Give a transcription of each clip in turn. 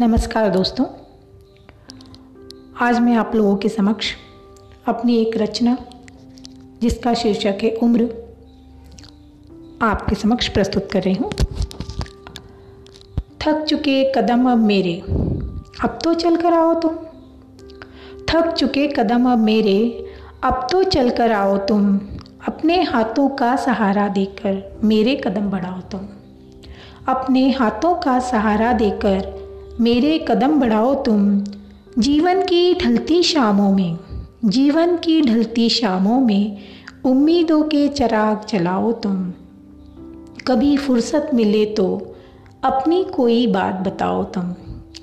नमस्कार दोस्तों। आज मैं आप लोगों के समक्ष अपनी एक रचना, जिसका शीर्षक है उम्र, आपके समक्ष प्रस्तुत कर रही हूँ। थक चुके कदम अब मेरे, अब तो चल कर आओ तुम। थक चुके कदम अब मेरे, अब तो चल कर आओ तुम। अपने हाथों का सहारा देकर मेरे कदम बढ़ाओ तुम। अपने हाथों का सहारा देकर मेरे कदम बढ़ाओ तुम। जीवन की ढलती शामों में, जीवन की ढलती शामों में उम्मीदों के चराग जलाओ तुम। कभी फुर्सत मिले तो अपनी कोई बात बताओ तुम।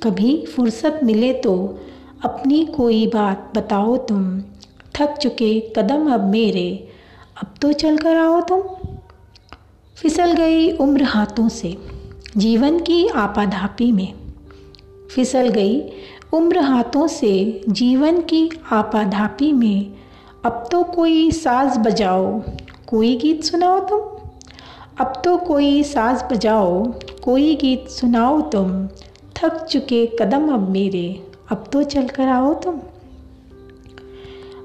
कभी फुर्सत मिले तो अपनी कोई बात बताओ तुम। थक चुके कदम अब मेरे, अब तो चल कर आओ तुम। फिसल गई उम्र हाथों से, जीवन की आपाधापी में। फिसल गई। उम्र हाथों से जीवन की आपाधापी में, अब तो कोई साज बजाओ, कोई गीत सुनाओ तुम। अब तो कोई साज बजाओ, कोई गीत सुनाओ तुम। थक चुके कदम अब मेरे, अब तो चल कर आओ तुम।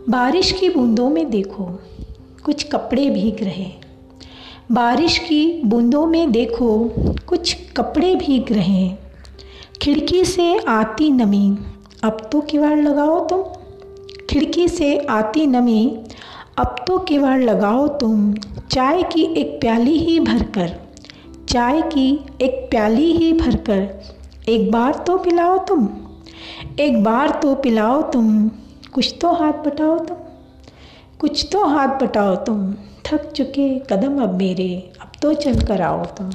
बारिश की बूंदों में देखो, कुछ कपड़े भीग रहे। बारिश की बूंदों में देखो, कुछ कपड़े भीग रहे। खिड़की से आती नमी, अब तो किवाड़ लगाओ तुम। खिड़की से आती नमी, अब तो किवाड़ लगाओ तुम। चाय की एक प्याली ही भरकर, चाय की एक प्याली ही भरकर, एक बार तो पिलाओ तुम, एक बार तो पिलाओ तुम। कुछ तो हाथ बटाओ तुम, कुछ तो हाथ बटाओ तुम। थक चुके कदम अब मेरे, अब तो चल कर आओ तुम।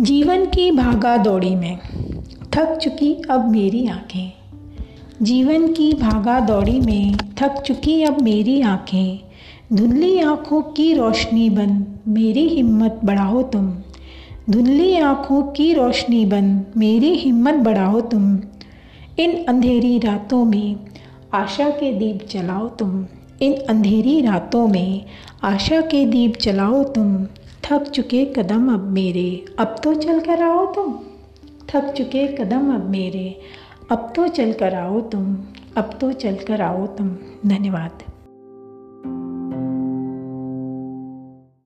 जीवन की भागा दौड़ी में थक चुकी अब मेरी आँखें। जीवन की भागा दौड़ी में थक चुकी अब मेरी आँखें। धुंधली आँखों की रोशनी बन मेरी हिम्मत बढ़ाओ तुम। धुंधली आँखों की रोशनी बन मेरी हिम्मत बढ़ाओ तुम। इन अंधेरी रातों में आशा के दीप जलाओ तुम। इन अंधेरी रातों में आशा के दीप जलाओ तुम। थक चुके कदम अब मेरे। अब तो चल कर आओ तुम। थक चुके कदम अब मेरे। अब तो चल कर आओ तुम। अब तो चल कर आओ तुम। धन्यवाद।